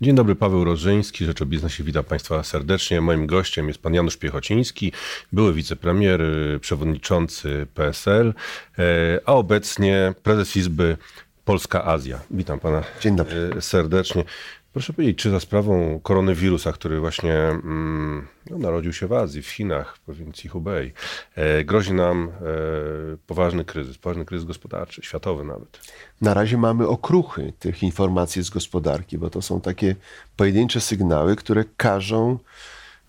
Dzień dobry, Paweł Rożyński, Rzecz o Biznesie. Witam Państwa serdecznie. Moim gościem jest pan Janusz Piechociński, były wicepremier, y, przewodniczący PSL, y, a obecnie prezes Izby Polska-Azja. Witam pana Dzień dobry. y, serdecznie. Proszę powiedzieć, czy za sprawą koronawirusa, który właśnie mm, no, narodził się w Azji, w Chinach, w prowincji Hubei, e, grozi nam e, poważny kryzys, poważny kryzys gospodarczy, światowy nawet. Na razie mamy okruchy tych informacji z gospodarki, bo to są takie pojedyncze sygnały, które każą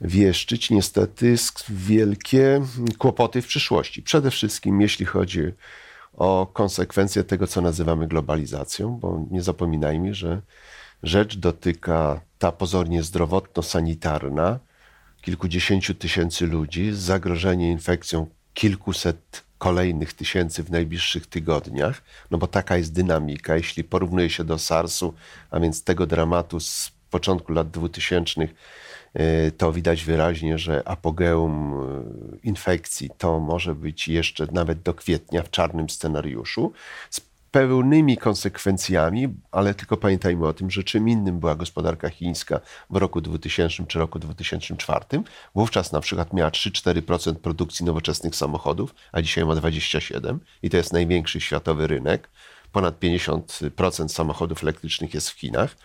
wieszczyć niestety wielkie kłopoty w przyszłości. Przede wszystkim jeśli chodzi o konsekwencje tego, co nazywamy globalizacją, bo nie zapominajmy, że rzecz dotyka ta pozornie zdrowotno-sanitarna kilkudziesięciu tysięcy ludzi, zagrożenie infekcją kilkuset kolejnych tysięcy w najbliższych tygodniach, no bo taka jest dynamika. Jeśli porównuje się do SARS-u, a więc tego dramatu z początku lat 2000, y, to widać wyraźnie, że apogeum y, infekcji to może być jeszcze nawet do kwietnia w czarnym scenariuszu. Z pełnymi konsekwencjami, ale tylko pamiętajmy o tym, że czym innym była gospodarka chińska w roku 2000 czy roku 2004. Wówczas na przykład miała 3-4% produkcji nowoczesnych samochodów, a dzisiaj ma 27% i to jest największy światowy rynek. Ponad 50% samochodów elektrycznych jest w Chinach.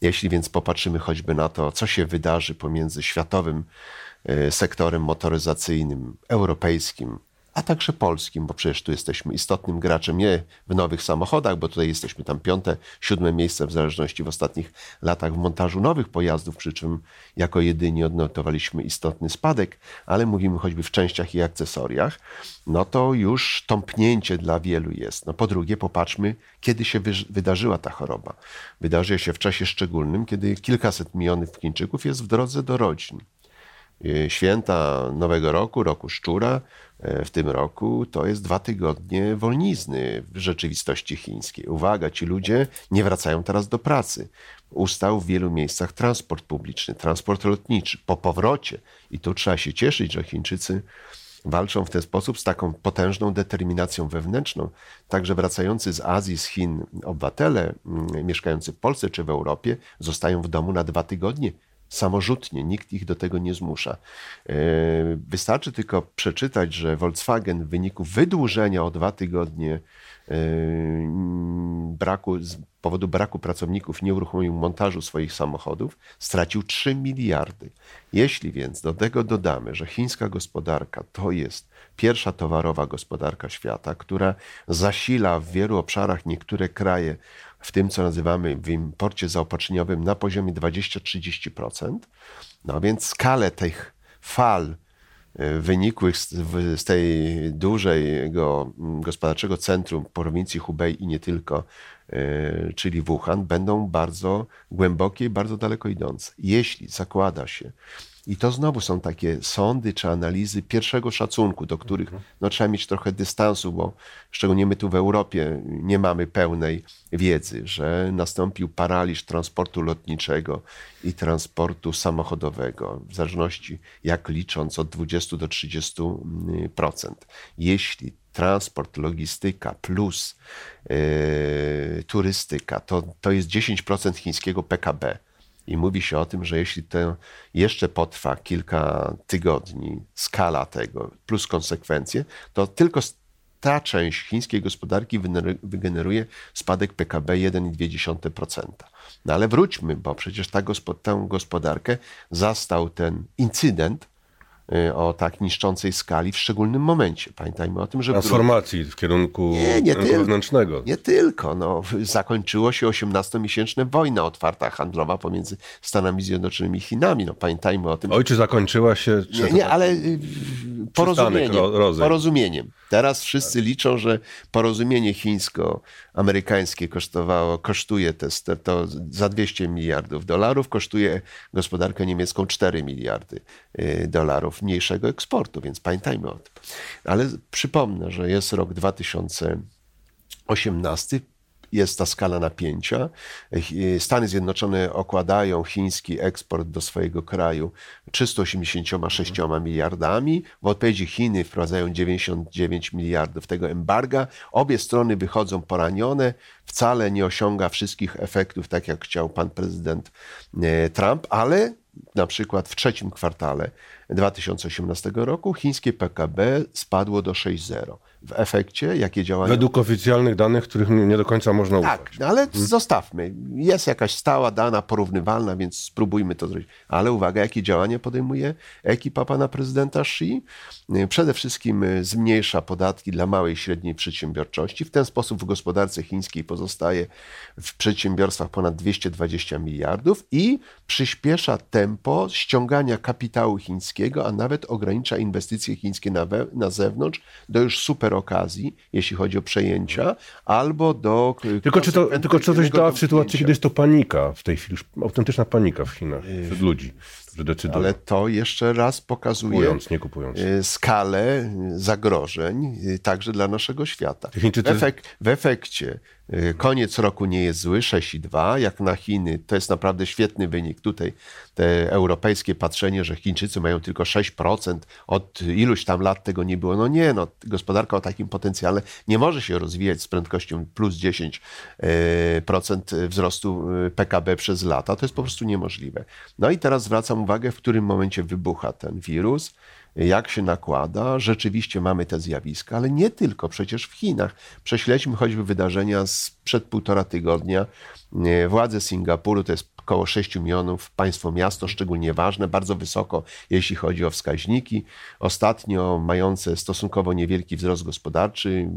Jeśli więc popatrzymy choćby na to, co się wydarzy pomiędzy światowym e, sektorem motoryzacyjnym, europejskim, a także polskim, bo przecież tu jesteśmy istotnym graczem nie w nowych samochodach, bo tutaj jesteśmy tam piąte, siódme miejsce w zależności w ostatnich latach w montażu nowych pojazdów, przy czym jako jedyni odnotowaliśmy istotny spadek, ale mówimy choćby w częściach i akcesoriach, no to już tąpnięcie dla wielu jest. No po drugie, popatrzmy, kiedy się wydarzyła ta choroba. Wydarzyła się w czasie szczególnym, kiedy kilkaset milionów Chińczyków jest w drodze do rodzin. Y, Święta Nowego Roku, roku Szczura, e, w tym roku to jest dwa tygodnie wolnizny w rzeczywistości chińskiej. Uwaga, ci ludzie nie wracają teraz do pracy. Ustał w wielu miejscach transport publiczny, transport lotniczy. Po powrocie, i tu trzeba się cieszyć, że Chińczycy walczą w ten sposób z taką potężną determinacją wewnętrzną. Także wracający z Azji, z Chin obywatele mm, mieszkający w Polsce czy w Europie zostają w domu na dwa tygodnie samorzutnie, nikt ich do tego nie zmusza. E, Wystarczy tylko przeczytać, że Volkswagen w wyniku wydłużenia o dwa tygodnie e, braku, z powodu braku pracowników nie uruchomił montażu swoich samochodów, stracił 3 miliardy. Jeśli więc do tego dodamy, że chińska gospodarka to jest pierwsza towarowa gospodarka świata, która zasila w wielu obszarach niektóre kraje w tym, co nazywamy w imporcie zaopatrzeniowym na poziomie 20-30%, no więc skalę tych fal e, wynikłych z, z tej dużego mm, gospodarczego centrum prowincji Hubei i nie tylko, e, czyli Wuhan, będą bardzo głębokie i bardzo daleko idące. Jeśli zakłada się, i to znowu są takie sądy czy analizy pierwszego szacunku, do których no, trzeba mieć trochę dystansu, bo szczególnie my tu w Europie nie mamy pełnej wiedzy, że nastąpił paraliż transportu lotniczego i transportu samochodowego, w zależności jak licząc od 20 do 30%. Jeśli transport, logistyka plus yy, turystyka to, to jest 10% chińskiego PKB. I mówi się o tym, że jeśli to jeszcze potrwa kilka tygodni, skala tego plus konsekwencje, to tylko ta część chińskiej gospodarki wygener- wygeneruje spadek PKB 1,2%. No ale wróćmy, bo przecież ta gospo- tę gospodarkę zastał ten incydent o tak niszczącej skali w szczególnym momencie. Pamiętajmy o tym, że Transformacji w kierunku Nie, nie rynku tylko. wewnętrznego. nie tylko. No, zakończyło się 18-miesięczna wojna otwarta handlowa pomiędzy Stanami Zjednoczonymi i Chinami. No, pamiętajmy o tym. Oj, czy zakończyła się... Czy Nie, nie, ale y, porozumieniem, porozumieniem. Teraz wszyscy liczą, że porozumienie chińsko-amerykańskie kosztowało, kosztuje te, te, to za 200 miliardów dolarów, kosztuje gospodarkę niemiecką 4 miliardy y, dolarów mniejszego eksportu, więc pamiętajmy o tym. Ale przypomnę, że jest rok 2018 jest ta skala napięcia. Stany Zjednoczone okładają chiński eksport do swojego kraju 386 miliardami. W odpowiedzi Chiny wprowadzają 99 miliardów tego embarga. Obie strony wychodzą poranione. Wcale nie osiąga wszystkich efektów, tak jak chciał pan prezydent e, Trump, ale na przykład w trzecim kwartale 2018 roku chińskie PKB spadło do 6,0 w efekcie, jakie działania... Według oficjalnych danych, których nie do końca można ufać. Tak, ale hmm. zostawmy. Jest jakaś stała dana, porównywalna, więc spróbujmy to zrobić. Ale uwaga, jakie działania podejmuje ekipa pana prezydenta Xi? Przede wszystkim y, zmniejsza podatki dla małej i średniej przedsiębiorczości. W ten sposób w gospodarce chińskiej pozostaje w przedsiębiorstwach ponad 220 miliardów i przyspiesza tempo ściągania kapitału chińskiego, a nawet ogranicza inwestycje chińskie na, we, na zewnątrz do już super okazji, jeśli chodzi o przejęcia, albo do. Tylko czy to, tylko czy coś da w sytuacji, kiedy jest to panika w tej chwili, autentyczna panika w Chinach wśród ludzi, którzy decydują. Ale to jeszcze raz pokazuje kupując, nie kupując. Y, skalę zagrożeń y, także dla naszego świata. W, efek w efekcie y, koniec roku nie jest zły, 6,2. Jak na Chiny, to jest naprawdę świetny wynik. Tutaj te europejskie patrzenie, że Chińczycy mają tylko 6%, od iluś tam lat tego nie było. No nie, no, gospodarka o takim potencjale nie może się rozwijać z prędkością plus 10% wzrostu PKB przez lata. To jest po prostu niemożliwe. No i teraz zwracam uwagę, w którym momencie wybucha ten wirus jak się nakłada. Rzeczywiście mamy te zjawiska, ale nie tylko, przecież w Chinach. Prześledźmy choćby wydarzenia sprzed półtora tygodnia. Władze Singapuru to jest około 6 milionów, państwo miasto szczególnie ważne, bardzo wysoko, jeśli chodzi o wskaźniki. Ostatnio mające stosunkowo niewielki wzrost gospodarczy,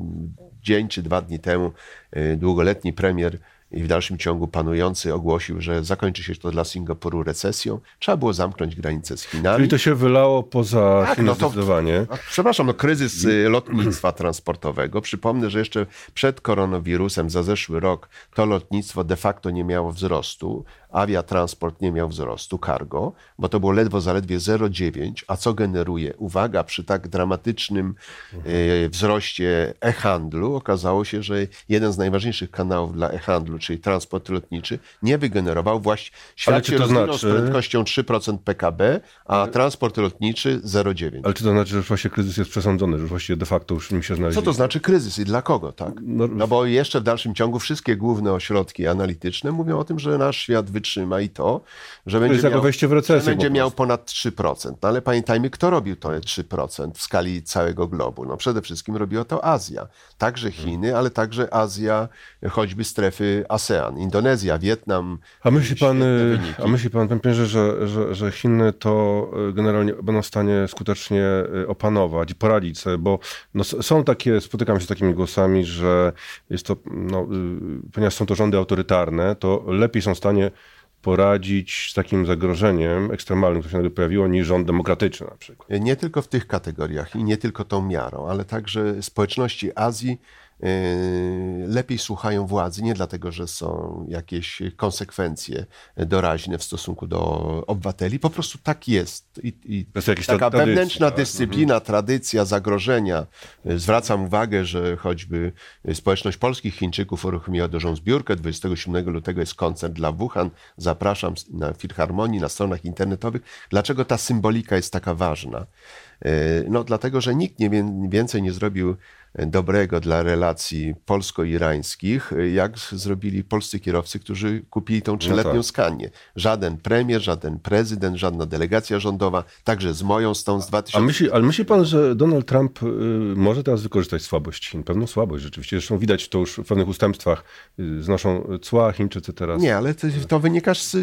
dzień czy dwa dni temu y, długoletni premier i w dalszym ciągu panujący ogłosił, że zakończy się to dla Singapuru recesją. Trzeba było zamknąć granicę z Chinami. Czyli to się wylało poza tak, Chiny no to, zdecydowanie. Przepraszam, no kryzys y, lotnictwa transportowego. Przypomnę, że jeszcze przed koronawirusem za zeszły rok to lotnictwo de facto nie miało wzrostu, awiatransport nie miał wzrostu, cargo, bo to było ledwo zaledwie 0,9, a co generuje? Uwaga, przy tak dramatycznym e, wzroście e-handlu okazało się, że jeden z najważniejszych kanałów dla e-handlu, czyli transport lotniczy, nie wygenerował właśnie, świat się rozwinął znaczy... z prędkością 3% PKB, a transport lotniczy 0,9. Ale czy to znaczy, że właśnie kryzys jest przesądzony, że właściwie de facto już nim się znaleźli? Co to znaczy kryzys i dla kogo, tak? No, no bo jeszcze w dalszym ciągu wszystkie główne ośrodki analityczne mówią o tym, że nasz świat wytrzyma i to, że będzie, to miał, w recesję będzie miał ponad 3%. No ale pamiętajmy, kto robił to 3% w skali całego globu. No przede wszystkim robiła to Azja. Także Chiny, ale także Azja, choćby strefy ASEAN. Indonezja, Wietnam. A myśli pan, a myśli pan panie premierze, że, że, że Chiny to e, generalnie będą w stanie skutecznie e, opanować i poradzić sobie, bo no, są takie, spotykam się z takimi głosami, że jest to, no, ponieważ są to rządy autorytarne, to lepiej są w stanie poradzić z takim zagrożeniem ekstremalnym, które się nagle pojawiło, niż rząd demokratyczny na przykład. Nie tylko w tych kategoriach i nie tylko tą miarą, ale także społeczności Azji lepiej słuchają władzy, nie dlatego, że są jakieś konsekwencje doraźne w stosunku do obywateli, po prostu tak jest. I, i taka wewnętrzna tak? dyscyplina, mhm. tradycja, zagrożenia. Zwracam uwagę, że choćby społeczność polskich Chińczyków uruchomiła dużą zbiórkę. 27 lutego jest koncert dla Wuhan. Zapraszam na Filharmonii, na stronach internetowych. Dlaczego ta symbolika jest taka ważna? Yy, no dlatego, że nikt nie więcej nie zrobił dobrego dla relacji polsko-irańskich, jak zrobili polscy kierowcy, którzy kupili tą trzyletnią no tak. skanię. Żaden premier, żaden prezydent, żadna delegacja rządowa, także z moją stąd z 2000... A myśli, ale myśli pan, że Donald Trump y, może teraz wykorzystać słabość Chin? Pewną słabość rzeczywiście. Zresztą widać to już w pewnych ustępstwach. Y, znoszą cła Chińczycy teraz. Nie, ale to, to, wynika, z,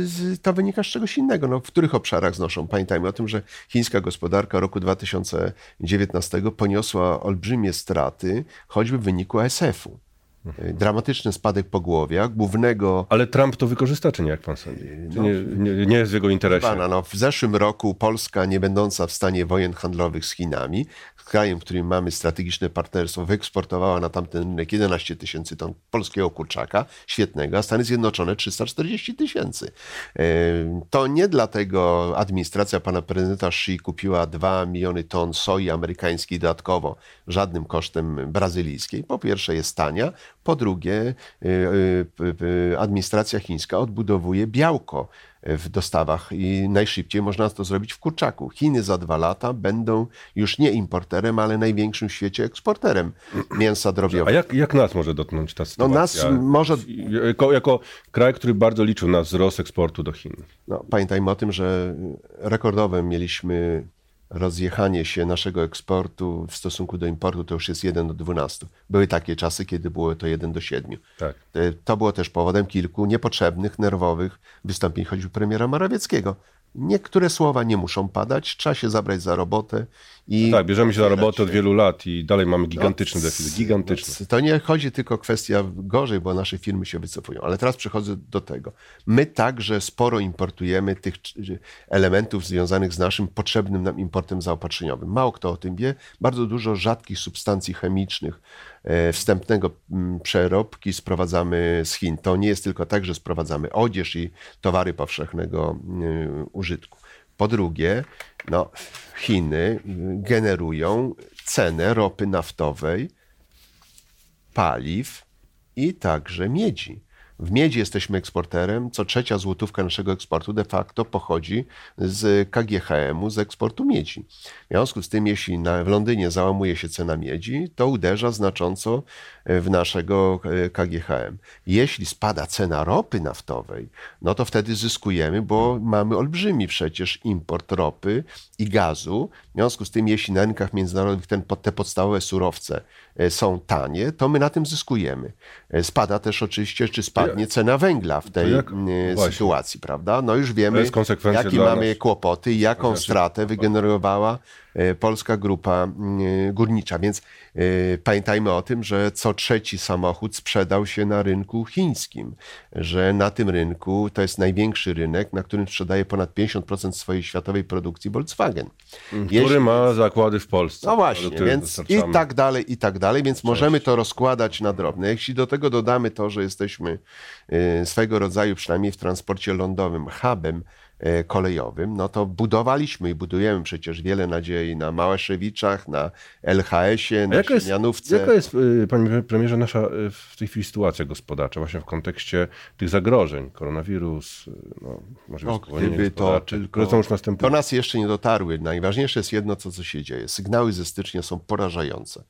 to wynika z czegoś innego. No, w których obszarach znoszą? Pamiętajmy o tym, że chińska gospodarka roku 2019 poniosła olbrzymie straty choćby w wyniku ASF-u. Mhm. Dramatyczny spadek po głowie, głównego... Ale Trump to wykorzysta, czy nie, jak pan sądzi? No, nie, nie, nie, jest w jego interesie? Pana, no, w zeszłym roku Polska, nie będąca w stanie wojen handlowych z Chinami, krajem, w którym mamy strategiczne partnerstwo, wyeksportowała na tamten rynek 11 tysięcy ton polskiego kurczaka, świetnego, a Stany Zjednoczone 340 tysięcy. E, to nie dlatego administracja pana prezydenta Xi kupiła 2 miliony ton soi amerykańskiej dodatkowo, żadnym kosztem brazylijskiej. Po pierwsze jest tania, Po drugie, administracja chińska odbudowuje białko w dostawach i najszybciej można to zrobić w kurczaku. Chiny za dwa lata będą już nie importerem, ale największym w świecie eksporterem mięsa drobiowego. A jak, jak nas może dotknąć ta sytuacja? No nas może... Jako, jako kraj, który bardzo liczył na wzrost eksportu do Chin. No, pamiętajmy o tym, że rekordowe mieliśmy rozjechanie się naszego eksportu w stosunku do importu to już jest 1 do 12. Były takie czasy, kiedy było to 1 do 7. Tak. E, to było też powodem kilku niepotrzebnych, nerwowych wystąpień choćby premiera Morawieckiego. Niektóre słowa nie muszą padać, trzeba się zabrać za robotę. I no tak, bierzemy się za robotę od wielu lat i dalej mamy gigantyczny no, deficyt. Gigantyczny. No, to nie chodzi tylko o kwestia gorzej, bo nasze firmy się wycofują. Ale teraz przechodzę do tego. My także sporo importujemy tych elementów związanych z naszym potrzebnym nam importem zaopatrzeniowym. Mało kto o tym wie. Bardzo dużo rzadkich substancji chemicznych, e, wstępnego mm, przeróbki sprowadzamy z Chin. To nie jest tylko tak, że sprowadzamy odzież i towary powszechnego mm, użytku. Po drugie, no, Chiny generują cenę ropy naftowej, paliw i także miedzi. W miedzi jesteśmy eksporterem. Co trzecia złotówka naszego eksportu de facto pochodzi z KGHM-u, z eksportu miedzi. W związku z tym, jeśli na, w Londynie załamuje się cena miedzi, to uderza znacząco w naszego e, KGHM. Jeśli spada cena ropy naftowej, no to wtedy zyskujemy, bo mamy olbrzymi przecież import ropy i gazu. W związku z tym, jeśli na rynkach międzynarodowych ten, te podstawowe surowce e, są tanie, to my na tym zyskujemy. E, spada też oczywiście, czy spadnie cena węgla w tej jak, sytuacji, prawda? No już wiemy, jakie mamy kłopoty i jaką stratę wygenerowała polska grupa e, górnicza. Więc e, pamiętajmy o tym, że co trzeci samochód sprzedał się na rynku chińskim, że na tym rynku to jest największy rynek, na którym sprzedaje ponad 50% swojej światowej produkcji Volkswagen. Który Jeśli... ma zakłady w Polsce. No właśnie, więc i tak dalej, i tak dalej, więc Cześć. możemy to rozkładać na drobne. Jeśli do tego dodamy to, że jesteśmy swego rodzaju, przynajmniej w transporcie lądowym, hubem E, kolejowym, no to budowaliśmy i budujemy przecież wiele nadziei na Małeszewiczach, na LHS-ie, na jaka Siemianówce. Jest, jaka jest, e, panie premierze, nasza e, w tej chwili sytuacja gospodarcza właśnie w kontekście tych zagrożeń, koronawirus, no, może no, gdyby to tylko, które już Do nas jeszcze nie dotarły. Najważniejsze jest jedno, co, co się dzieje. Sygnały ze stycznia są porażające.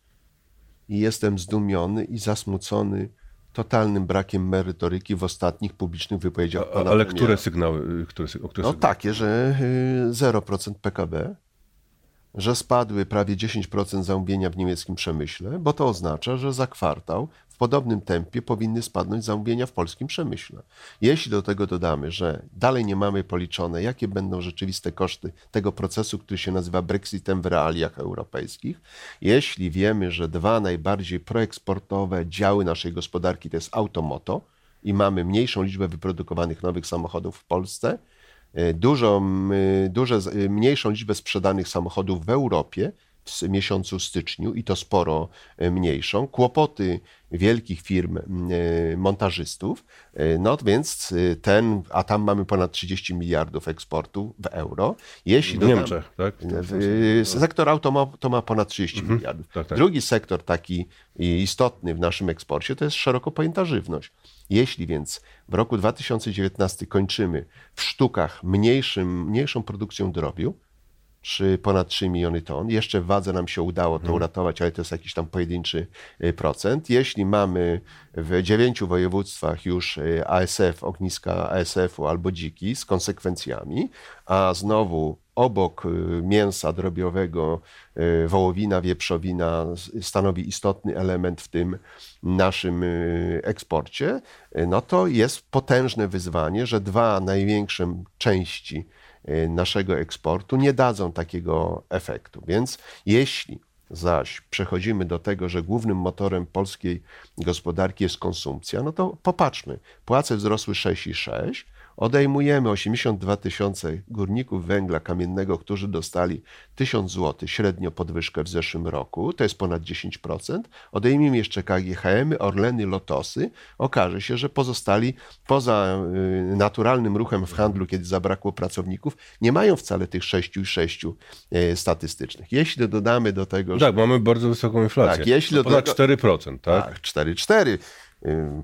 I jestem zdumiony i zasmucony totalnym brakiem merytoryki w ostatnich publicznych wypowiedziach pana Ale premiera. które sygnały? Które, które no sygnały? takie, że 0% y, PKB, że spadły prawie 10% zamówienia w niemieckim przemyśle, bo to oznacza, że za kwartał w podobnym tempie powinny spadnąć zamówienia w polskim przemyśle. Jeśli do tego dodamy, że dalej nie mamy policzone, jakie będą rzeczywiste koszty tego procesu, który się nazywa Brexitem w realiach europejskich, jeśli wiemy, że dwa najbardziej proeksportowe działy naszej gospodarki to jest automoto i mamy mniejszą liczbę wyprodukowanych nowych samochodów w Polsce, dużo, dużo mniejszą liczbę sprzedanych samochodów w Europie, w miesiącu styczniu i to sporo e, mniejszą. Kłopoty wielkich firm e, montażystów, e, no więc ten, a tam mamy ponad 30 miliardów eksportu w euro. Jeśli w dodam, Niemczech, tak? Sektor auto to ma ponad 30 mhm. miliardów. Tak, tak. Drugi sektor taki istotny w naszym eksporcie to jest szeroko pojęta żywność. Jeśli więc w roku 2019 kończymy w sztukach mniejszym, mniejszą produkcją drobiu, 3, ponad 3 miliony ton. Jeszcze w wadze nam się udało to mhm. uratować, ale to jest jakiś tam pojedynczy y, procent. Jeśli mamy w dziewięciu województwach już y, ASF, ogniska ASF-u albo dziki z konsekwencjami, a znowu obok y, mięsa drobiowego wołowina, wieprzowina stanowi istotny element w tym naszym eksporcie, no to jest potężne wyzwanie, że dwa największe części naszego eksportu nie dadzą takiego efektu. Więc jeśli zaś przechodzimy do tego, że głównym motorem polskiej gospodarki jest konsumpcja, no to popatrzmy. Płace wzrosły 6,6, odejmujemy 82 tysiące górników węgla kamiennego, którzy dostali 1000 zł średnio podwyżkę w zeszłym roku, to jest ponad 10%, odejmijmy jeszcze KGHM, Orleny, Lotosy, okaże się, że pozostali poza y, naturalnym ruchem w handlu, kiedy zabrakło pracowników, nie mają wcale tych 6 i 6 y, statystycznych. Jeśli dodamy do tego, że... Tak, mamy bardzo wysoką inflację. Tak, jeśli do ponad tego... 4%, tak? Tak, 4,4%.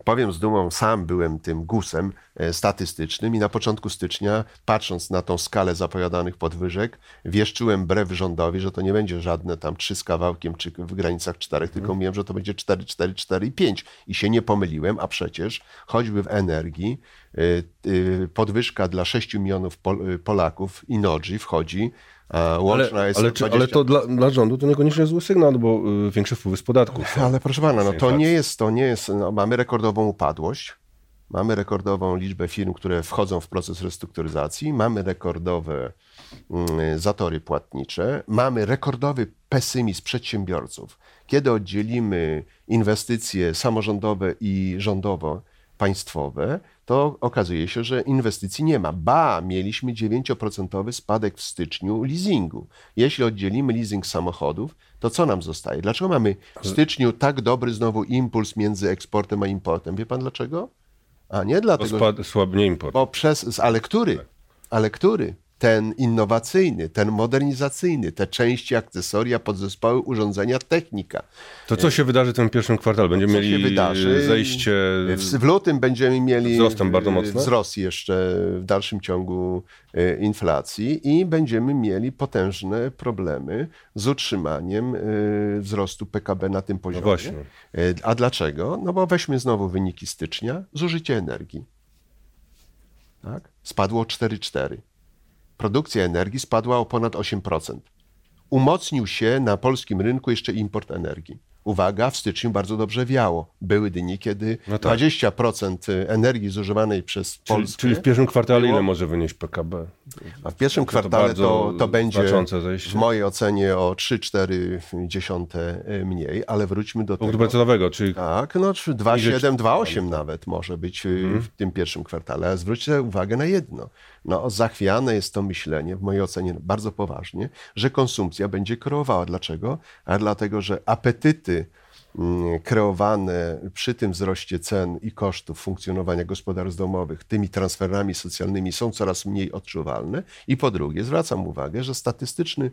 Powiem z dumą, sam byłem tym gusem e, statystycznym i na początku stycznia, patrząc na tą skalę zapowiadanych podwyżek, wieszczyłem brew rządowi, że to nie będzie żadne tam trzy z kawałkiem czy w granicach czterech, tylko mówiłem, że to będzie 4, 4, 4 i 5. I się nie pomyliłem, a przecież choćby w energii e, e, podwyżka dla 6 milionów Polaków Inoji wchodzi Łączna ale, jest ale, 20... ale to dla, dla, rządu to niekoniecznie zły sygnał, bo y, większe wpływy z podatków. Ale proszę pana, no to nie jest, to nie jest, no, mamy rekordową upadłość, mamy rekordową liczbę firm, które wchodzą w proces restrukturyzacji, mamy rekordowe mm, zatory płatnicze, mamy rekordowy pesymizm przedsiębiorców. Kiedy oddzielimy inwestycje samorządowe i rządowo, państwowe, to okazuje się, że inwestycji nie ma. Ba, mieliśmy 9% spadek w styczniu leasingu. Jeśli oddzielimy leasing samochodów, to co nam zostaje? Dlaczego mamy w styczniu tak dobry znowu impuls między eksportem a importem? Wie pan dlaczego? A nie dlatego. Bo słabnie import. Bo przez, ale który? Ale który? Ten innowacyjny, ten modernizacyjny, te części, akcesoria, podzespoły, urządzenia, technika. To co się wydarzy w tym pierwszym kwartale? Będziemy co mieli wydarzy? zejście... W, w lutym będziemy mieli wzrostem bardzo mocno? wzrost jeszcze w dalszym ciągu e, inflacji i będziemy mieli potężne problemy z utrzymaniem e, wzrostu PKB na tym poziomie. No właśnie. E, a dlaczego? No bo weźmy znowu wyniki stycznia, zużycie energii. Tak? Spadło 4,4 produkcja energii spadła o ponad 8%. Umocnił się na polskim rynku jeszcze import energii uwaga, w styczniu bardzo dobrze wiało. Były dni, kiedy no tak. 20% energii zużywanej przez Polskę... Czyli, w pierwszym kwartale było... ile może wynieść PKB? A w pierwszym to kwartale to, to będzie w mojej ocenie o 3,4 e, mniej, ale wróćmy do Punktu tego... procentowego, czyli... Tak, no 2,7, 2,8 nawet może być hmm. w tym pierwszym kwartale. Ale zwróćcie uwagę na jedno. No, zachwiane jest to myślenie, w mojej ocenie bardzo poważnie, że konsumpcja będzie kreowała. Dlaczego? A dlatego, że apetyty Mm, kreowane przy tym wzroście cen i kosztów funkcjonowania gospodarstw domowych tymi transferami socjalnymi są coraz mniej odczuwalne. I po drugie, zwracam uwagę, że statystyczny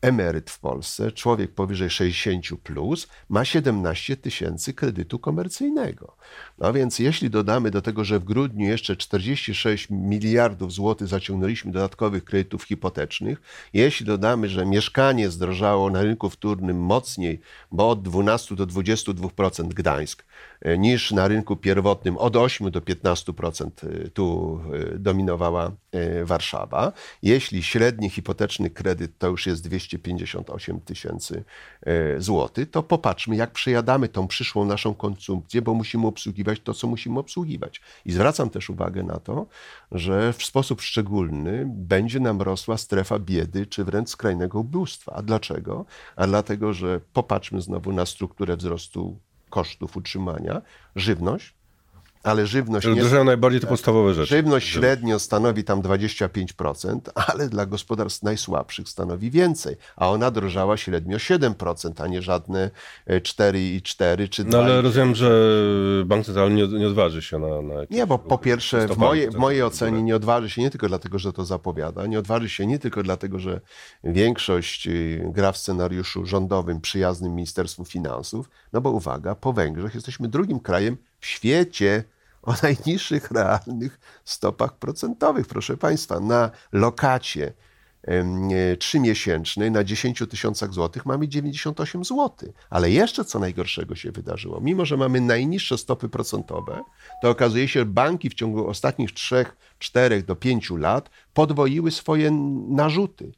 emeryt w Polsce, człowiek powyżej 60 plus, ma 17 tysięcy kredytu komercyjnego. No więc jeśli dodamy do tego, że w grudniu jeszcze 46 miliardów złotych zaciągnęliśmy dodatkowych kredytów hipotecznych, jeśli dodamy, że mieszkanie zdrożało na rynku wtórnym mocniej, bo od 12 do 22% Gdańsk, e, niż na rynku pierwotnym od 8 do 15% e, tu e, dominowała Warszawa. Jeśli średni hipoteczny kredyt to już jest 258 tysięcy złotych, to popatrzmy, jak przejadamy tą przyszłą naszą konsumpcję, bo musimy obsługiwać obsługiwać to, co musimy obsługiwać. I zwracam też uwagę na to, że w sposób szczególny będzie nam rosła strefa biedy, czy wręcz skrajnego ubóstwa. A dlaczego? A dlatego, że popatrzmy znowu na strukturę wzrostu kosztów utrzymania. Żywność ale żywność... Uderzają najbardziej te podstawowe rzeczy. Żywność średnio stanowi tam 25%, ale dla gospodarstw najsłabszych stanowi więcej, a ona drożała średnio 7%, a nie żadne 4,4 czy 2. No ale rozumiem, że bank centralny nie, nie odważy się na... na nie, bo po pierwsze w, moje, w mojej ocenie nie odważy się nie tylko dlatego, że to zapowiada, nie odważy się nie tylko dlatego, że większość y, gra w scenariuszu rządowym przyjaznym Ministerstwu Finansów, no bo uwaga, po Węgrzech jesteśmy drugim krajem w świecie o najniższych realnych stopach procentowych. Proszę Państwa, na lokacie trzymiesięcznej na 10 tysiącach złotych mamy 98 zł. Ale jeszcze co najgorszego się wydarzyło. Mimo, że mamy najniższe stopy procentowe, to okazuje się, że banki w ciągu ostatnich 3, 4 do 5 lat podwoiły swoje narzuty.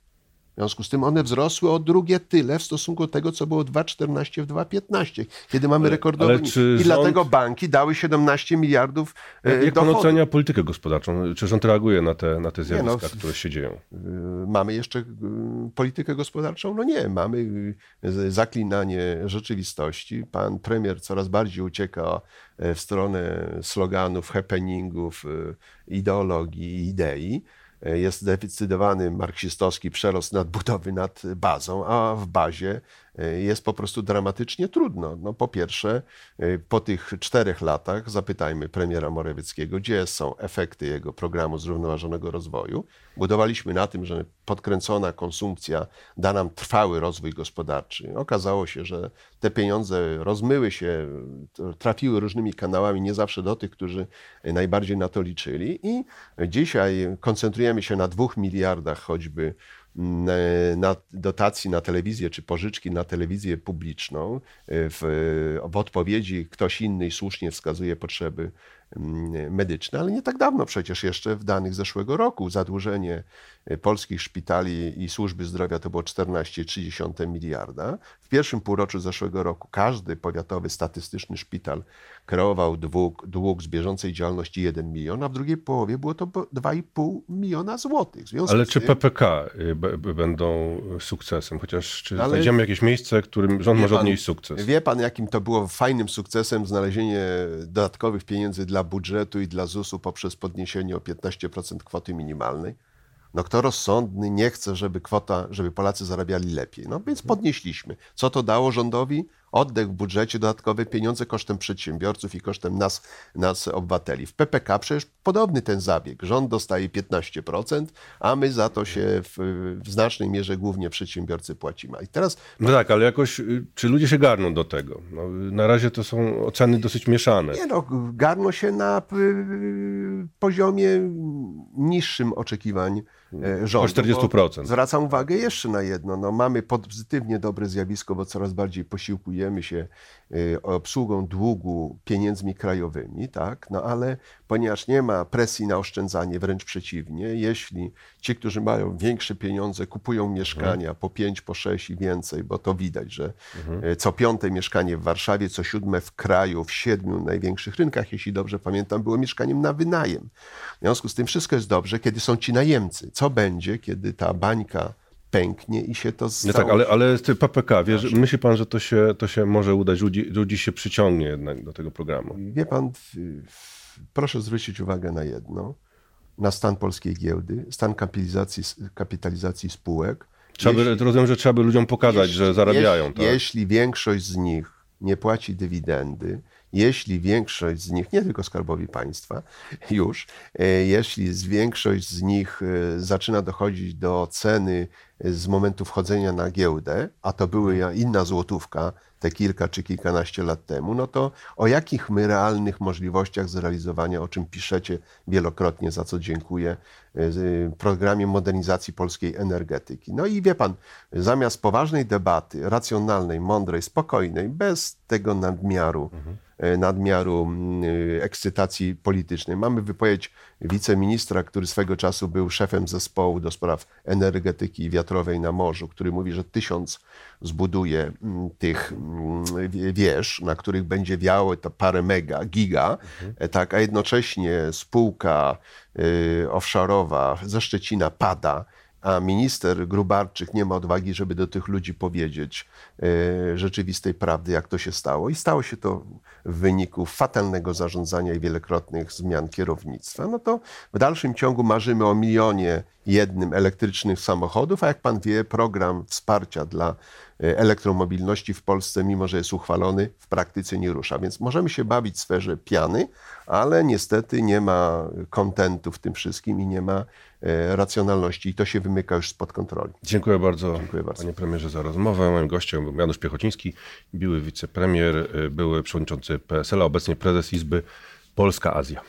Związku z tym one wzrosły o drugie tyle w stosunku do tego, co było w 2,14 w 2,15, kiedy mamy rekordowy. I rząd- dlatego banki dały 17 miliardów e, Jak pan dochodu. ocenia politykę gospodarczą? Czy rząd reaguje na te, na te zjawiska, no, które się dzieją? Y, Mamy jeszcze y, politykę gospodarczą? No nie, mamy zaklinanie rzeczywistości. Pan premier coraz bardziej ucieka e, w stronę sloganów, happeningów, ideologii i idei. E, Jest zdecydowany marksistowski przerost nadbudowy nad bazą, a w bazie jest po prostu dramatycznie trudno. No, po pierwsze, e, po tych czterech latach zapytajmy premiera Morawieckiego, gdzie są efekty jego programu zrównoważonego rozwoju. Budowaliśmy na tym, że podkręcona konsumpcja da nam trwały rozwój gospodarczy. Okazało się, że te pieniądze rozmyły się, trafiły różnymi kanałami, nie zawsze do tych, którzy najbardziej na to liczyli. I dzisiaj koncentrujemy się na dwóch miliardach choćby na dotacji na telewizję czy pożyczki na telewizję publiczną. W, w odpowiedzi ktoś inny słusznie wskazuje potrzeby mm, medyczne, ale nie tak dawno przecież jeszcze w danych zeszłego roku zadłużenie e, polskich szpitali i służby zdrowia to było 14,3 miliarda. W pierwszym półroczu zeszłego roku każdy powiatowy statystyczny szpital kreował dług, dług z bieżącej działalności 1 milion, a w drugiej połowie było to po 2,5 miliona złotych. W Ale czy tym- PPK y, będą sukcesem? Chociaż czy Ale- znajdziemy jakieś miejsce, którym rząd Wie może pan- odnieść sukces? Wie pan, jakim to było fajnym sukcesem znalezienie dodatkowych pieniędzy dla budżetu i dla ZUS-u poprzez podniesienie o 15% kwoty minimalnej? No kto rozsądny nie chce, żeby kwota, żeby Polacy zarabiali lepiej. No więc podnieśliśmy. Co to dało rządowi? Oddech w budżecie, dodatkowe pieniądze kosztem przedsiębiorców i kosztem nas, nas obywateli. W PPK przecież podobny ten zabieg. Rząd dostaje 15%, a my za to się w, w znacznej mierze głównie przedsiębiorcy płacimy. I teraz No tak, ale jakoś, y, czy ludzie się garną do tego? No, y, na razie to są oceny dosyć mieszane. Nie no, garno się na y, poziomie niższym oczekiwań rządu. O 40%. bo Zwracam uwagę jeszcze na jedno. No, mamy pozytywnie dobre zjawisko, bo coraz bardziej posiłkujemy się y, obsługą długu pieniędzmi krajowymi, tak? No ale ponieważ nie ma presji na oszczędzanie, wręcz przeciwnie, jeśli ci, którzy mają większe pieniądze, kupują mieszkania po 5, po 6 i więcej, bo to widać, że y, co piąte mieszkanie w Warszawie, co siódme w kraju, w siedmiu największych rynkach, jeśli dobrze pamiętam, było mieszkaniem na wynajem. W związku z tym wszystko jest dobrze, kiedy są ci najemcy. Co będzie, kiedy ta bańka pęknie i się to Nie stało? tak, ale, ale ty PPK, wiesz, myśli pan, że to się, to się może udać, ludzi, ludzi się przyciągnie jednak do tego programu? Wie pan, proszę zwrócić uwagę na jedno. Na stan polskiej giełdy, stan kapitalizacji, kapitalizacji spółek. Trzeba Jeśli- by, rozumiem, że trzeba by ludziom pokazać, że zarabiają. jeśli, tak? jeśli większość z nich nie płaci dywidendy, jeśli większość z nich, nie tylko skarbowi państwa, już, e, jeśli większość z nich e, zaczyna dochodzić do ceny z momentu wchodzenia na giełdę, a to były ja- inna złotówka te kilka czy kilkanaście lat temu, no to o jakich my realnych możliwościach zrealizowania, o czym piszecie wielokrotnie, za co dziękuję, e, z- programie modernizacji polskiej energetyki. No i wie pan, zamiast poważnej debaty, racjonalnej, mądrej, spokojnej, bez tego nadmiaru, e, nadmiaru mm, ekscytacji politycznej. Mamy wypowiedź wiceministra, który swego czasu był szefem zespołu do spraw energetyki wiatrowej na morzu, który mówi, że tysiąc zbuduje mm, tych mm, wie- wież, na których będzie wiało to parę mega, giga, e, tak, a jednocześnie spółka y, offshore'owa ze Szczecina pada, a minister Grubarczyk nie ma odwagi, żeby do tych ludzi powiedzieć e, rzeczywistej prawdy, jak to się stało. I stało się to w wyniku fatalnego zarządzania i wielokrotnych zmian kierownictwa. No to w dalszym ciągu marzymy o milionie jednym elektrycznych samochodów, a jak pan wie, program wsparcia dla e, elektromobilności w Polsce, mimo że jest uchwalony, w praktyce nie rusza. Więc możemy się bawić w sferze piany, ale niestety nie ma kontentu w tym wszystkim i nie ma e, racjonalności i to się wymyka już spod kontroli. Dziękuję bardzo, Dziękuję bardzo. panie premierze za rozmowę. Moim gościem był Janusz Piechociński, były wicepremier, y, były przewodniczący PSL, a obecnie prezes Izby Polska-Azja.